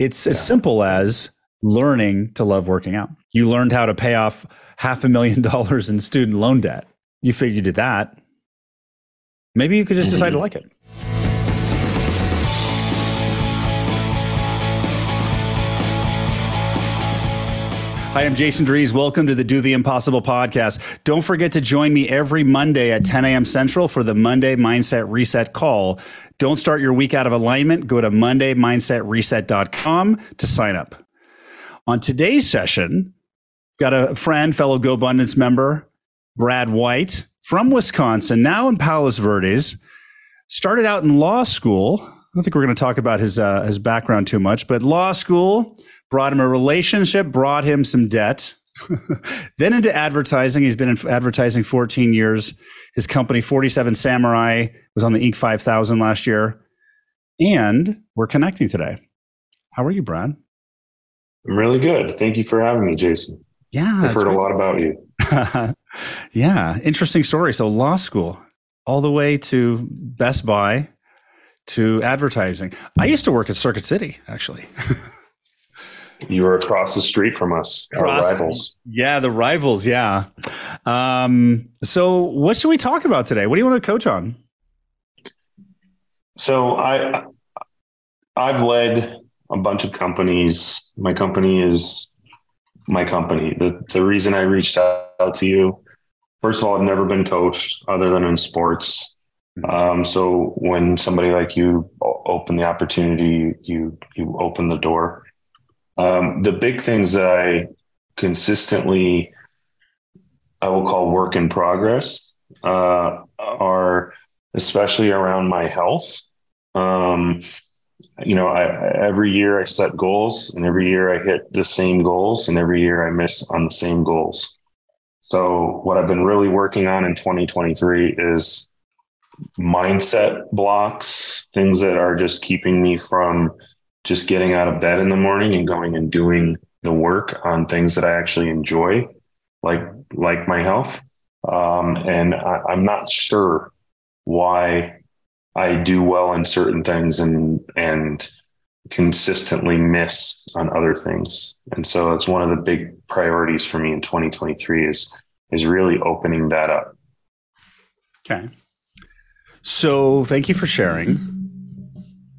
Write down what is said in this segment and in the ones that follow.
It's as simple as learning to love working out. You learned how to pay off half a million dollars in student loan debt. You figured you did that. Maybe you could just decide to Mhm. like it. Hi, I'm Jason Drees. Welcome to the Do the Impossible podcast. Don't forget to join me every Monday at 10 a.m. Central for the Monday Mindset Reset call. Don't start your week out of alignment. Go to MondayMindsetReset.com to sign up. On today's session, got a friend, fellow GoBundance member, Brad White from Wisconsin, now in Palos Verdes. Started out in law school. I don't think we're going to talk about his uh, his background too much, but law school brought him a relationship, brought him some debt. then into advertising. He's been in advertising 14 years. His company, 47 Samurai, was on the Inc. 5000 last year. And we're connecting today. How are you, Brad? I'm really good. Thank you for having me, Jason. Yeah. I've heard a lot about you. yeah, interesting story. So, law school, all the way to Best Buy to advertising. I used to work at Circuit City, actually. You were across the street from us, Across- our rivals. Yeah, the rivals. Yeah. Um, so, what should we talk about today? What do you want to coach on? So I I've led a bunch of companies. My company is my company. The the reason I reached out to you, first of all, I've never been coached other than in sports. Um, so when somebody like you open the opportunity, you you open the door. Um, the big things that I consistently I will call work in progress uh, are especially around my health. Um, you know, I, every year I set goals, and every year I hit the same goals, and every year I miss on the same goals. So, what I've been really working on in 2023 is mindset blocks, things that are just keeping me from just getting out of bed in the morning and going and doing the work on things that I actually enjoy, like like my health. Um, and I, I'm not sure why I do well in certain things and and consistently miss on other things. And so it's one of the big priorities for me in 2023 is is really opening that up. Okay. So, thank you for sharing.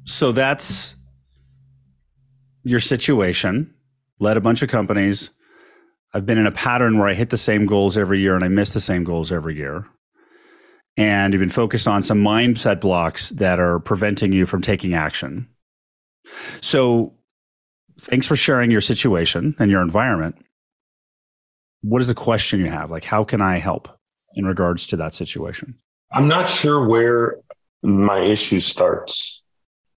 So, that's your situation. Led a bunch of companies. I've been in a pattern where I hit the same goals every year and I miss the same goals every year. And you've been focused on some mindset blocks that are preventing you from taking action. So, thanks for sharing your situation and your environment. What is the question you have? Like, how can I help in regards to that situation? I'm not sure where my issue starts.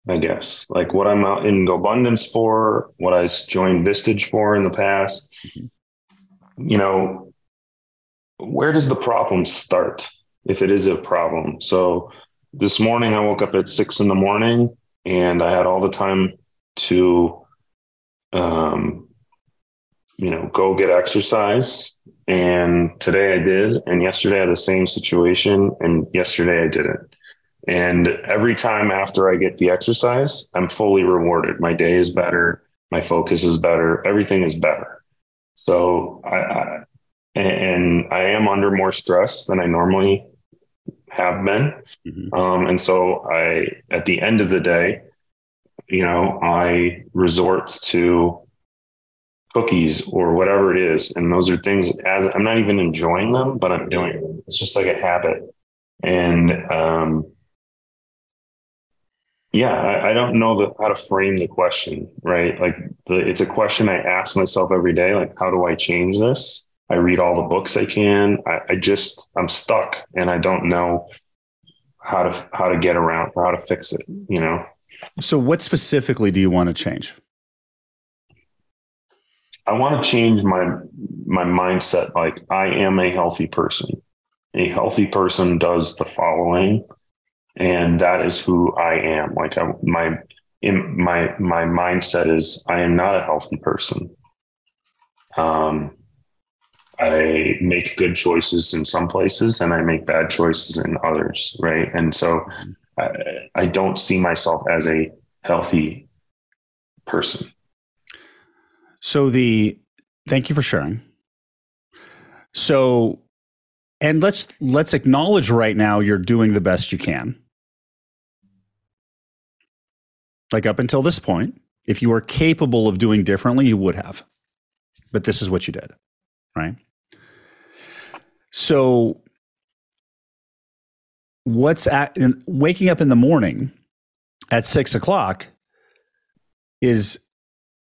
I guess like what I'm out in abundance for, what I joined Vistage for in the past. You know, where does the problem start if it is a problem? So this morning I woke up at six in the morning and I had all the time to, um, you know, go get exercise. And today I did. And yesterday I had the same situation. And yesterday I didn't. And every time after I get the exercise, I'm fully rewarded. My day is better. My focus is better. Everything is better. So I, I and I am under more stress than I normally have been. Mhm. Um, and so I, at the end of the day, you know, I resort to cookies or whatever it is. And those are things as I'm not even enjoying them, but I'm doing them. It's just like a habit. And, um, yeah, I, I don't know the, how to frame the question, right? Like the, it's a question I ask myself every day. Like, how do I change this? I read all the books I can. I, I just, I'm stuck and I don't know how to, how to get around or how to fix it, you know? So, what specifically do you want to change? I want to change my my mindset. Like I am a healthy person. A healthy person does the following, and that is who I am. Like I, my in my my mindset is I am not a healthy person. Um, I make good choices in some places, and I make bad choices in others. Right, and so I, I don't see myself as a healthy person. So the thank you for sharing. So and let's let's acknowledge right now you're doing the best you can. Like up until this point, if you were capable of doing differently, you would have. But this is what you did, right? So what's at in, waking up in the morning at six o'clock is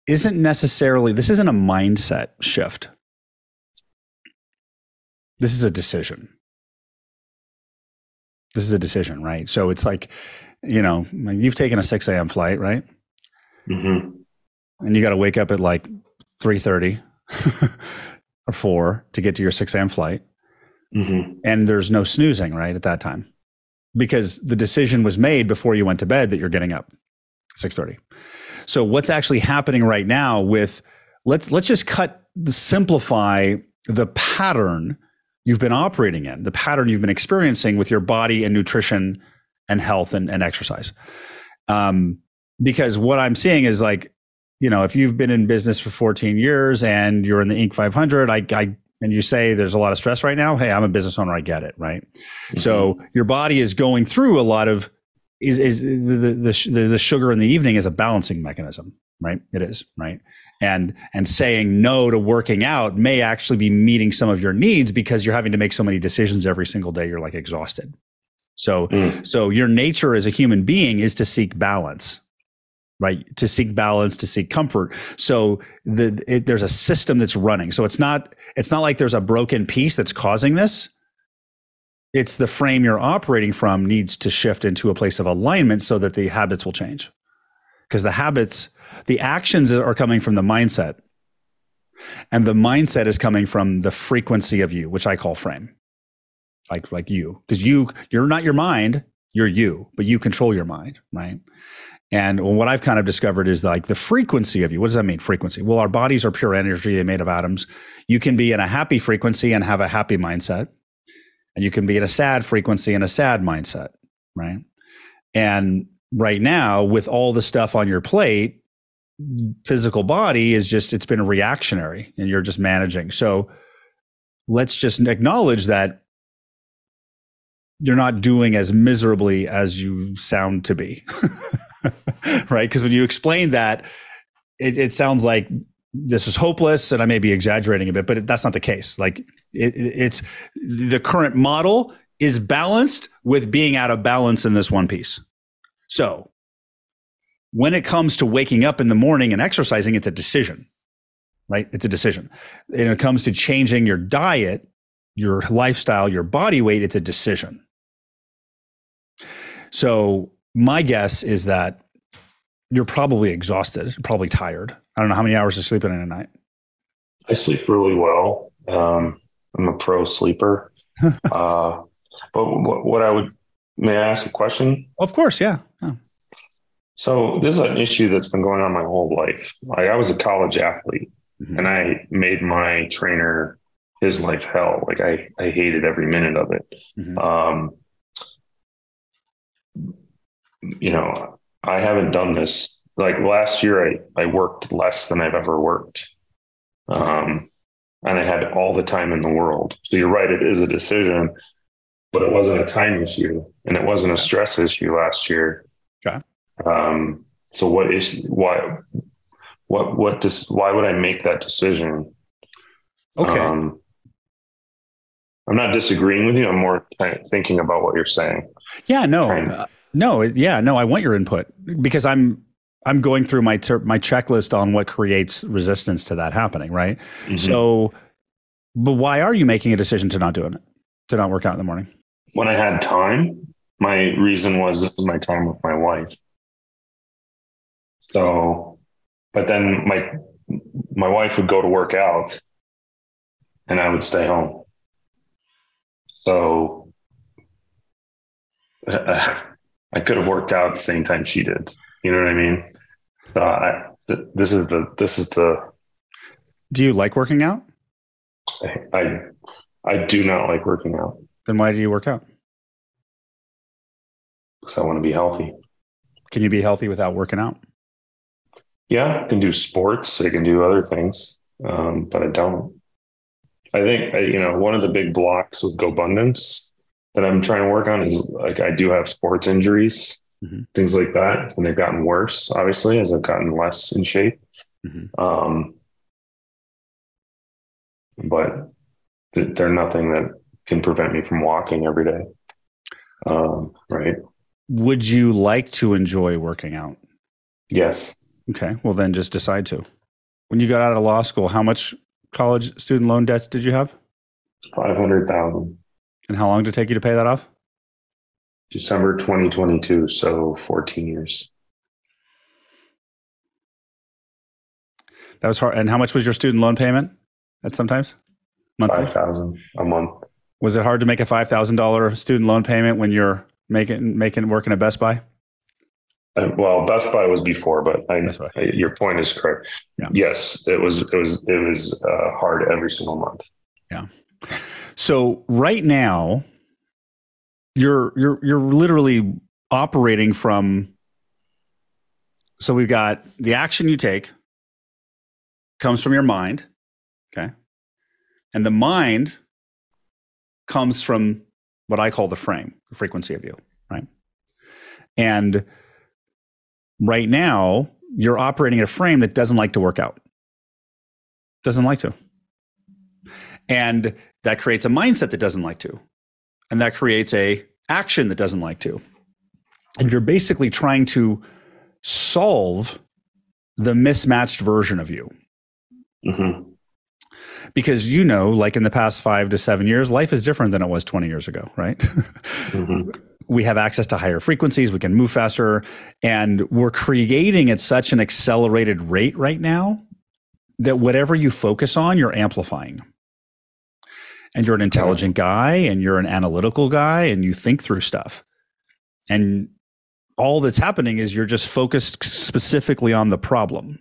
isn't necessarily this isn't a mindset shift this is a decision this is a decision right so it's like you know you've taken a 6 a.m flight right Mm-hmm. and you got to wake up at like 3.30 or 4 to get to your 6 a.m flight Mm-hmm. and there's no snoozing right at that time because the decision was made before you went to bed that you're getting up 6.30 so what's actually happening right now with let's let's just cut simplify the pattern you've been operating in the pattern you've been experiencing with your body and nutrition and health and, and exercise um, because what i'm seeing is like you know if you've been in business for 14 years and you're in the inc 500 i, I and you say there's a lot of stress right now, hey, I'm a business owner, I get it, right? Mm-hmm. So your body is going through a lot of is is the, the the the sugar in the evening is a balancing mechanism, right? It is, right? And and saying no to working out may actually be meeting some of your needs because you're having to make so many decisions every single day. You're like exhausted. So mm. so your nature as a human being is to seek balance, right? To seek balance to seek comfort. So the it, there's a system that's running. So it's not it's not like there's a broken piece that's causing this. It's the frame you're operating from needs to shift into a place of alignment so that the habits will change. Because the habits the actions are coming from the mindset and the mindset is coming from the frequency of you which i call frame like like you because you you're not your mind you're you but you control your mind right and what I've kind of discovered is like the frequency of you. What does that mean? Frequency. Well, our bodies are pure energy. They're made of atoms. You can be in a happy frequency and have a happy mindset. And you can be in a sad frequency and a sad mindset. Right. And right now, with all the stuff on your plate, physical body is just, it's been reactionary and you're just managing. So let's just acknowledge that you're not doing as miserably as you sound to be. right? Because when you explain that, it, it, sounds like this is hopeless, and I may be exaggerating a bit, but it, that's not the case. Like it, it's the current model is balanced with being out of balance in this one piece. So when it comes to waking up in the morning and exercising, it's a decision, right? It's a decision. And when it comes to changing your diet, your lifestyle, your body weight, it's a decision. So my guess is that you're probably exhausted, probably tired. I don't know how many hours of sleeping in a night. I sleep really well. Um, I'm a pro sleeper. uh, but what, what, I would may I ask a question? Of course, yeah. yeah. So this is an issue that's been going on my whole life. Like I was a college athlete, mm-hmm. and I made my trainer his life hell. Like I I hated every minute of it. Mm-hmm. Um, you know, I haven't done this. Like last year, I, I worked less than I've ever worked. Um, and I had all the time in the world. So you're right, it is a decision, but it wasn't a time issue and it wasn't a stress issue last year. Okay. Um, so what is why what what does why would I make that decision? Okay. Um, I'm not disagreeing with you. I'm more thinking about what you're saying. Yeah, no. Of. No, yeah, no, I want your input because I'm I'm going through my ter- my checklist on what creates resistance to that happening, right? Mm-hmm. So, but why are you making a decision to not do it, to not work out in the morning? When I had time, my reason was this was my time with my wife. So, but then my my wife would go to work out, and I would stay home. So. Uh, I could have worked out the same time she did. You know what I mean? So I, this is the this is the. Do you like working out? I, I I do not like working out. Then why do you work out? Because I want to be healthy. Can you be healthy without working out? Yeah, I can do sports. I can do other things, um, but I don't. I think you know one of the big blocks with GoBundance that I'm trying to work on is like I do have sports injuries, mm-hmm. things like that, and they've gotten worse. Obviously, as I've gotten less in shape. Mm-hmm. Um, but they're nothing that can prevent me from walking every day. Um, right. Would you like to enjoy working out? Yes. Okay. Well, then just decide to. When you got out of law school, how much college student loan debts did you have? 500,000. And how long did it take you to pay that off? December 2022. So 14 years. That was hard. And how much was your student loan payment at sometimes? Monthly? 5000 a month. Was it hard to make a $5,000 student loan payment when you're making, making, working at Best Buy? Uh, well, Best Buy was before, but I, I, your point is correct. Yeah. Yes, it was. It was. It was uh, hard every single month. Yeah. So right now, you're you're you're literally operating from. So we've got the action you take comes from your mind, okay, and the mind comes from what I call the frame, the frequency of you, right, and right now you're operating a frame that doesn't like to work out. Doesn't like to. And that creates a mindset that doesn't like to. And that creates a action that doesn't like to. And you're basically trying to solve the mismatched version of you. Mm-hmm. because you know like in the past five to seven years life is different than it was 20 years ago right? Mm-hmm we have access to higher frequencies, we can move faster, and we're creating at such an accelerated rate right now that whatever you focus on, you're amplifying. And you're an intelligent guy and you're an analytical guy and you think through stuff. And all that's happening is you're just focused specifically on the problem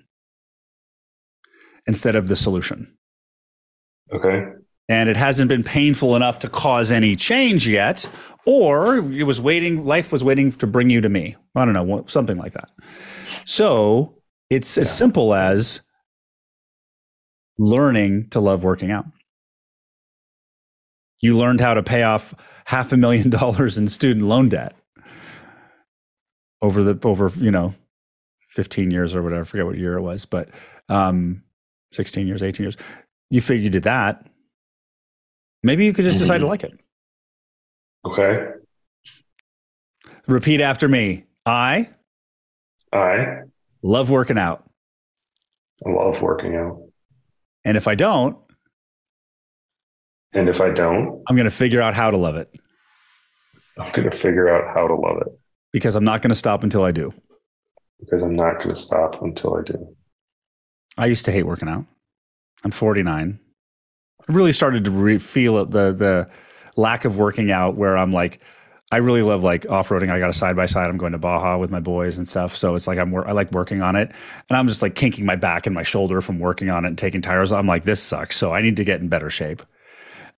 instead of the solution. Okay and it hasn't been painful enough to cause any change yet or it was waiting life was waiting to bring you to me. I don't know something like that. So it's as simple as learning to love working out. You learned how to pay off half a million dollars in student loan debt over the over you know 15 years or whatever I forget what year it was but um 16 years 18 years. You figured you did that Maybe you could just decide mm-hmm. to like it. Okay. Repeat after me. I I love working out. I love working out. And if I don't, and if I don't, I'm going to figure out how to love it. I'm going to figure out how to love it. Because I'm not going to stop until I do. Because I'm not going to stop until I do. I used to hate working out. I'm 49 really started to re- feel the the lack of working out where I'm like, I really love like off roading. I got a side by side. I'm going to Baja with my boys and stuff. So it's like I'm I like working on it, and I'm just like kinking my back and my shoulder from working on it and taking tires. I'm like this sucks. So I need to get in better shape.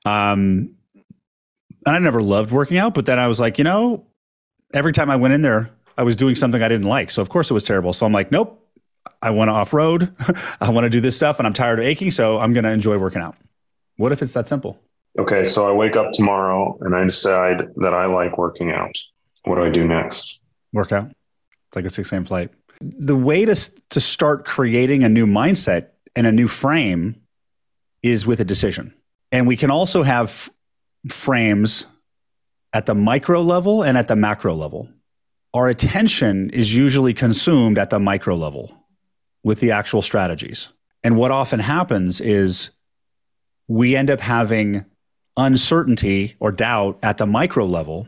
Um, and I never loved working out, but then I was like, you know, every time I went in there, I was doing something I didn't like. So of course it was terrible. So I'm like, nope. I want to off road. I want to do this stuff, and I'm tired of aching. So I'm going to enjoy working out. What if it's that simple? Okay, so I wake up tomorrow and I decide that I like working out. What do I do next? Workout. It's like a 6 a.m. flight. The way to, to start creating a new mindset and a new frame is with a decision. And we can also have frames at the micro level and at the macro level. Our attention is usually consumed at the micro level with the actual strategies. And what often happens is we end up having uncertainty or doubt at the micro level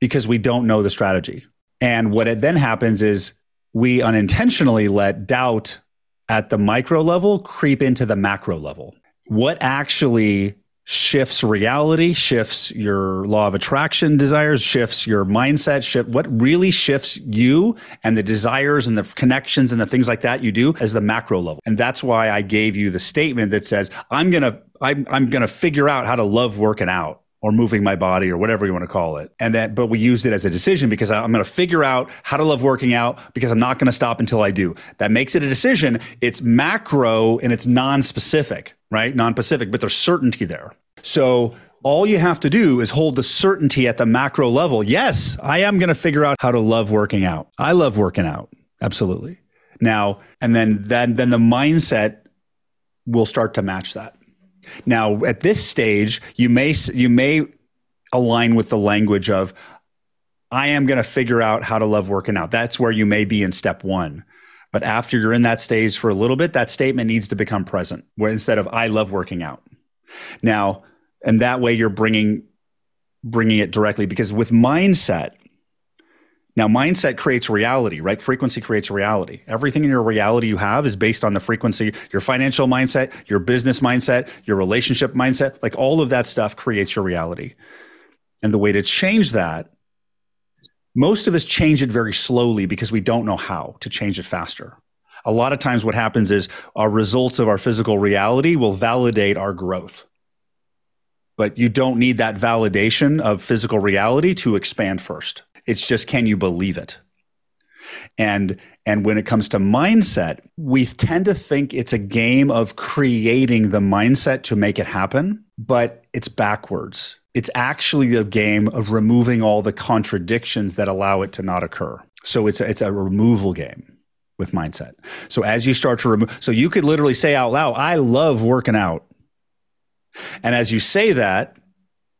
because we don't know the strategy. And what it then happens is we unintentionally let doubt at the micro level creep into the macro level. What actually shifts reality, shifts your law of attraction desires, shifts your mindset, shift what really shifts you and the desires and the connections and the things like that you do as the macro level. And that's why I gave you the statement that says, I'm gonna I'm I'm gonna figure out how to love working out or moving my body or whatever you want to call it. And that, but we used it as a decision because I'm going to figure out how to love working out because I'm not going to stop until I do. That makes it a decision. It's macro and it's non-specific, right? Non Pacific, but there's certainty there. So all you have to do is hold the certainty at the macro level. Yes, I am going to figure out how to love working out. I love working out. Absolutely. Now, and then then then the mindset will start to match that. Now, at this stage, you may you may align with the language of I am going to figure out how to love working out. That's where you may be in step 1. But after you're in that stage for a little bit, that statement needs to become present where instead of I love working out. Now, and that way you're bringing bringing it directly because with mindset now, mindset creates reality, right? Frequency creates reality. Everything in your reality you have is based on the frequency, your financial mindset, your business mindset, your relationship mindset, like all of that stuff creates your reality. And the way to change that, most of us change it very slowly because we don't know how to change it faster. A lot of times, what happens is our results of our physical reality will validate our growth. But you don't need that validation of physical reality to expand first. It's just can you believe it? And and when it comes to mindset, we tend to think it's a game of creating the mindset to make it happen, but it's backwards. It's actually a game of removing all the contradictions that allow it to not occur. So it's a, it's a removal game with mindset. So as you start to remove, so you could literally say out loud, "I love working out," and as you say that,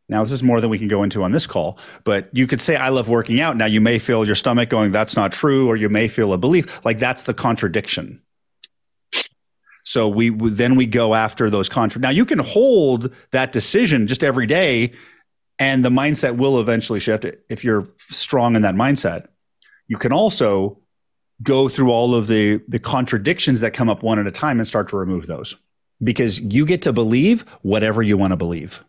now, this is more than we can go into on this call, but you could say, I love working out. Now, you may feel your stomach going, that's not true, or you may feel a belief. Like that's the contradiction. So we then we go after those contra. Now, you can hold that decision just every day, and the mindset will eventually shift if you're strong in that mindset. You can also go through all of the, the contradictions that come up one at a time and start to remove those because you get to believe whatever you want to believe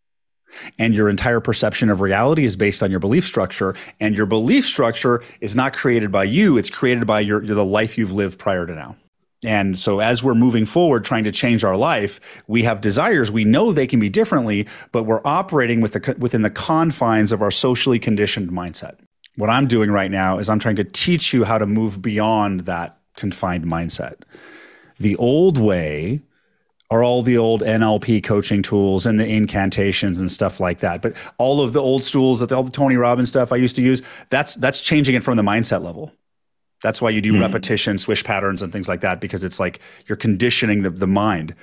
and your entire perception of reality is based on your belief structure and your belief structure is not created by you it's created by your, the life you've lived prior to now and so as we're moving forward trying to change our life we have desires we know they can be differently but we're operating with the, within the confines of our socially conditioned mindset what i'm doing right now is i'm trying to teach you how to move beyond that confined mindset the old way are all the old NLP coaching tools and the incantations and stuff like that. But all of the old tools that all the Tony Robbins stuff I used to use, that's that's changing it from the mindset level. That's why you do mm. repetition, swish patterns, and things like that, because it's like you're conditioning the, the mind.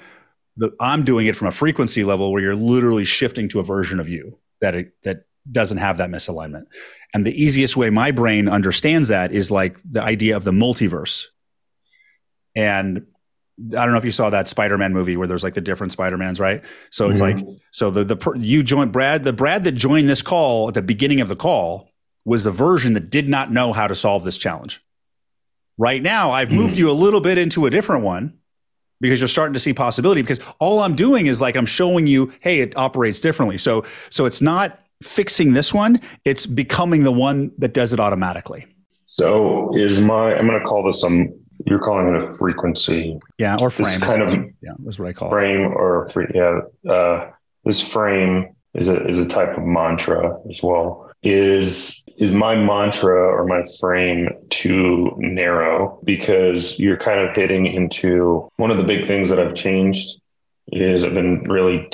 The, I'm doing it from a frequency level where you're literally shifting to a version of you that it, that doesn't have that misalignment. And the easiest way my brain understands that is like the idea of the multiverse. And I don't know if you saw that Spider-Man movie where there's like the different Spider-Mans, right? So it's mm-hmm. like so the the you joined Brad, the Brad that joined this call at the beginning of the call was the version that did not know how to solve this challenge. Right now, I've mm-hmm. moved you a little bit into a different one because you're starting to see possibility because all I'm doing is like I'm showing you, hey, it operates differently. So so it's not fixing this one, it's becoming the one that does it automatically. So is my I'm going to call this some you're calling it a frequency. Yeah, or frame. This kind of yeah, that's what I call frame it. or yeah. Uh, this frame is a is a type of mantra as well. Is is my mantra or my frame too narrow because you're kind of hitting into one of the big things that I've changed is I've been really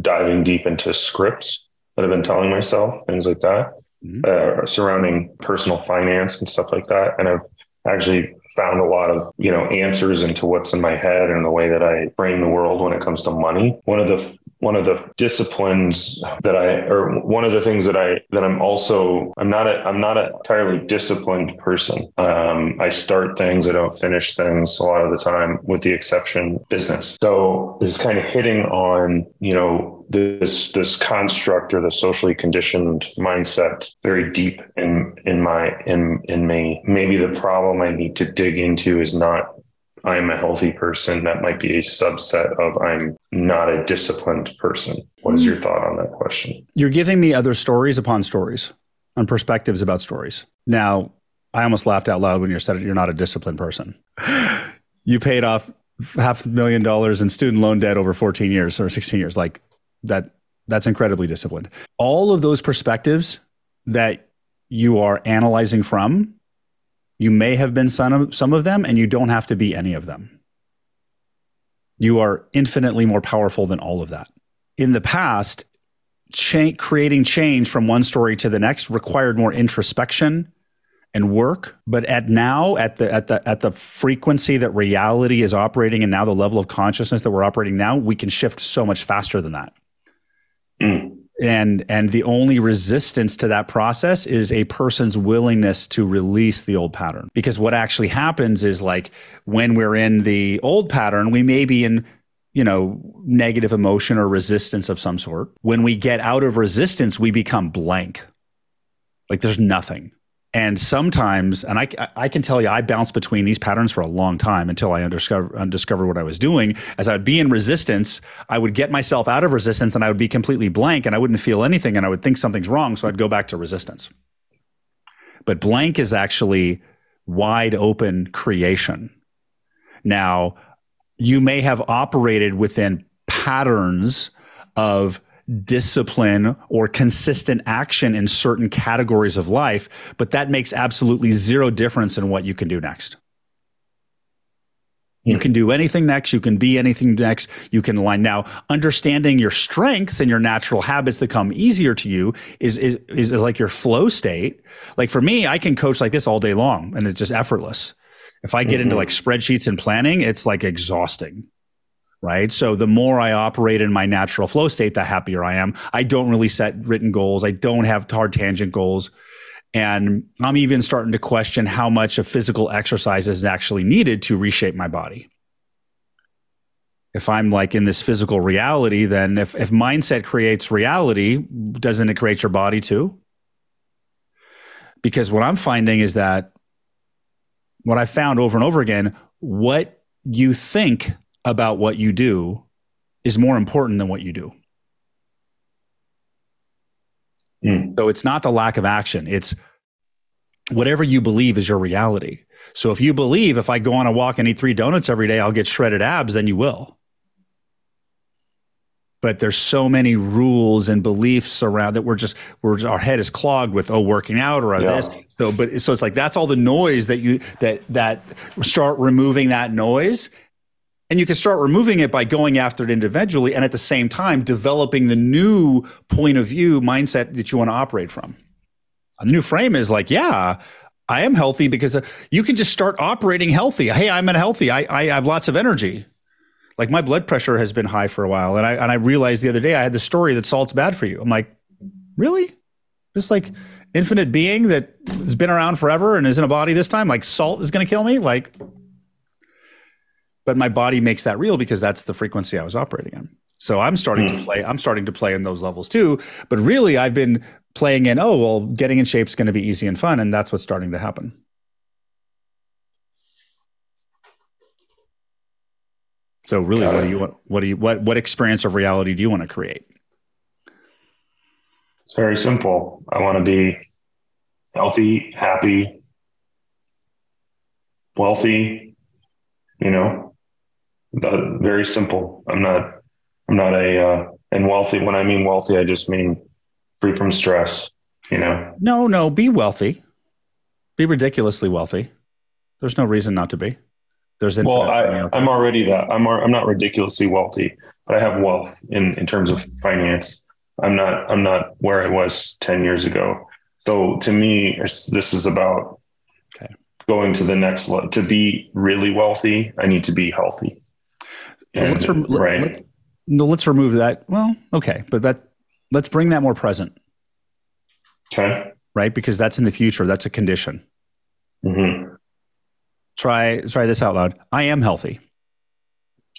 diving deep into scripts that I've been telling myself things like that mm-hmm. uh, surrounding personal finance and stuff like that and I've actually found a lot of you know answers into what's in my head and the way that I frame the world when it comes to money. One of the one of the disciplines that I or one of the things that I that I'm also I'm not a I'm not a entirely disciplined person. Um, I start things, I don't finish things a lot of the time, with the exception business. So it's kind of hitting on you know this this construct or the socially conditioned mindset very deep in in my in in me. Maybe the problem I need to dig into is not I'm a healthy person. That might be a subset of I'm not a disciplined person. What is your mm. thought on that question? You're giving me other stories upon stories and perspectives about stories. Now, I almost laughed out loud when you said you're not a disciplined person. you paid off half a million dollars in student loan debt over 14 years or 16 years. Like that That's incredibly disciplined. All of those perspectives that you are analyzing from, you may have been some of, some of them, and you don't have to be any of them. You are infinitely more powerful than all of that. In the past, cha- creating change from one story to the next required more introspection and work but at now at the at the at the frequency that reality is operating and now the level of consciousness that we're operating now we can shift so much faster than that mm. And and the only resistance to that process is a person's willingness to release the old pattern because what actually happens is like when we're in the old pattern we may be in you know, negative emotion or resistance of some sort. When we get out of resistance, we become blank. Like there's nothing. And sometimes, and I, I can tell you, I bounced between these patterns for a long time until I undiscover, undiscovered what I was doing. As I would be in resistance, I would get myself out of resistance and I would be completely blank and I wouldn't feel anything and I would think something's wrong. So I'd go back to resistance. But blank is actually wide open creation. Now, you may have operated within patterns of discipline or consistent action in certain categories of life, but that makes absolutely zero difference in what you can do next. You can do anything next. You can be anything next. You can align. Now, understanding your strengths and your natural habits that come easier to you is, is, is like your flow state. Like for me, I can coach like this all day long and it's just effortless. If I get mm-hmm. into like spreadsheets and planning, it's like exhausting. Right. So the more I operate in my natural flow state, the happier I am. I don't really set written goals. I don't have hard tangent goals. And I'm even starting to question how much of physical exercise is actually needed to reshape my body. If I'm like in this physical reality, then if, if mindset creates reality, doesn't it create your body too? Because what I'm finding is that what I found over and over again, what you think about what you do is more important than what you do. Mm. So it's not the lack of action, it's whatever you believe is your reality. So if you believe if I go on a walk and eat three donuts every day, I'll get shredded abs, then you will but there's so many rules and beliefs around that we're just we're our head is clogged with oh working out or yeah. this so but so it's like that's all the noise that you that that start removing that noise and you can start removing it by going after it individually and at the same time developing the new point of view mindset that you want to operate from. A new frame is like yeah I am healthy because uh, you can just start operating healthy. Hey, I'm healthy. I, I have lots of energy. Like my blood pressure has been high for a while and i and i realized the other day i had the story that salt's bad for you. I'm like really? Just like infinite being that has been around forever and is in a body this time? Like salt is going to kill me? Like but my body makes that real because that's the frequency i was operating in so i'm starting mm. to hmm. play i'm starting to play in those levels too but really i've been playing in oh well getting in shape is going to be easy and fun and that's what's starting to happen So really, what do you want? What do you what what experience of reality do you want to create? It's very simple. I want to be healthy, happy, wealthy. You know, very simple. I'm not. I'm not a uh, and wealthy. When I mean wealthy, I just mean free from stress. You know. No, no. Be wealthy. Be ridiculously wealthy. There's no reason not to be. There's well, I, am already that. I'm I'm not ridiculously wealthy, but I have wealth in in terms of finance. I'm not I'm not where I was ten years ago. So to me, this is about okay. going to the next level. To be really wealthy, I need to be healthy. And, let's rem- right. Let, no, let's remove that. Well, okay, but that let's bring that more present. Okay. Right, because that's in the future. That's a condition. Mm-hmm. Try try this out loud. I am healthy.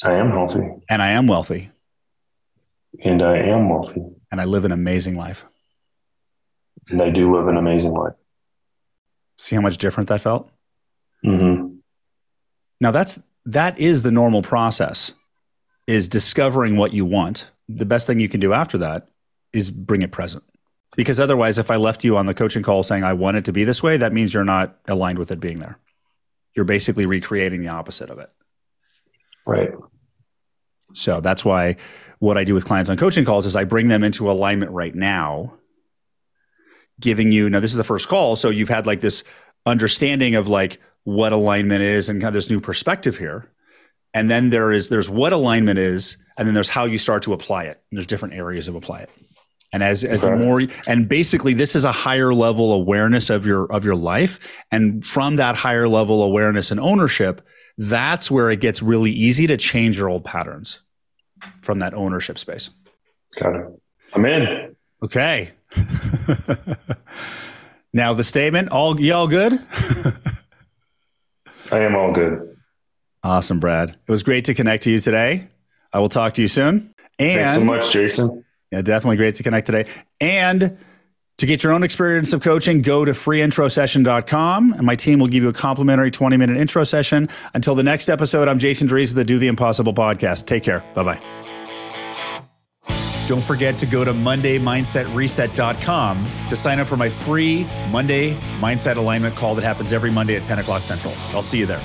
I am healthy. And I am wealthy. And I am wealthy. And I live an amazing life. And I do live an amazing life. See how much different that felt? Mm-hmm. Now that's that is the normal process is discovering what you want. The best thing you can do after that is bring it present. Because otherwise, if I left you on the coaching call saying I want it to be this way, that means you're not aligned with it being there you're basically recreating the opposite of it. Right. So that's why what I do with clients on coaching calls is I bring them into alignment right now, giving you now this is the first call, so you've had like this understanding of like what alignment is and kind of this new perspective here. And then there is there's what alignment is, and then there's how you start to apply it. And there's different areas of apply it. And as as the more and basically this is a higher level awareness of your of your life. And from that higher level awareness and ownership, that's where it gets really easy to change your old patterns from that ownership space. Got it. I'm in. Okay. now the statement, all y'all good? I am all good. Awesome, Brad. It was great to connect to you today. I will talk to you soon. And Thanks so much, Jason. Yeah, definitely great to connect today. And to get your own experience of coaching, go to freeintrosession.com and my team will give you a complimentary 20 minute intro session. Until the next episode, I'm Jason Drees with the Do the Impossible podcast. Take care. Bye bye. Don't forget to go to MondayMindsetReset.com to sign up for my free Monday Mindset Alignment call that happens every Monday at 10 o'clock Central. I'll see you there.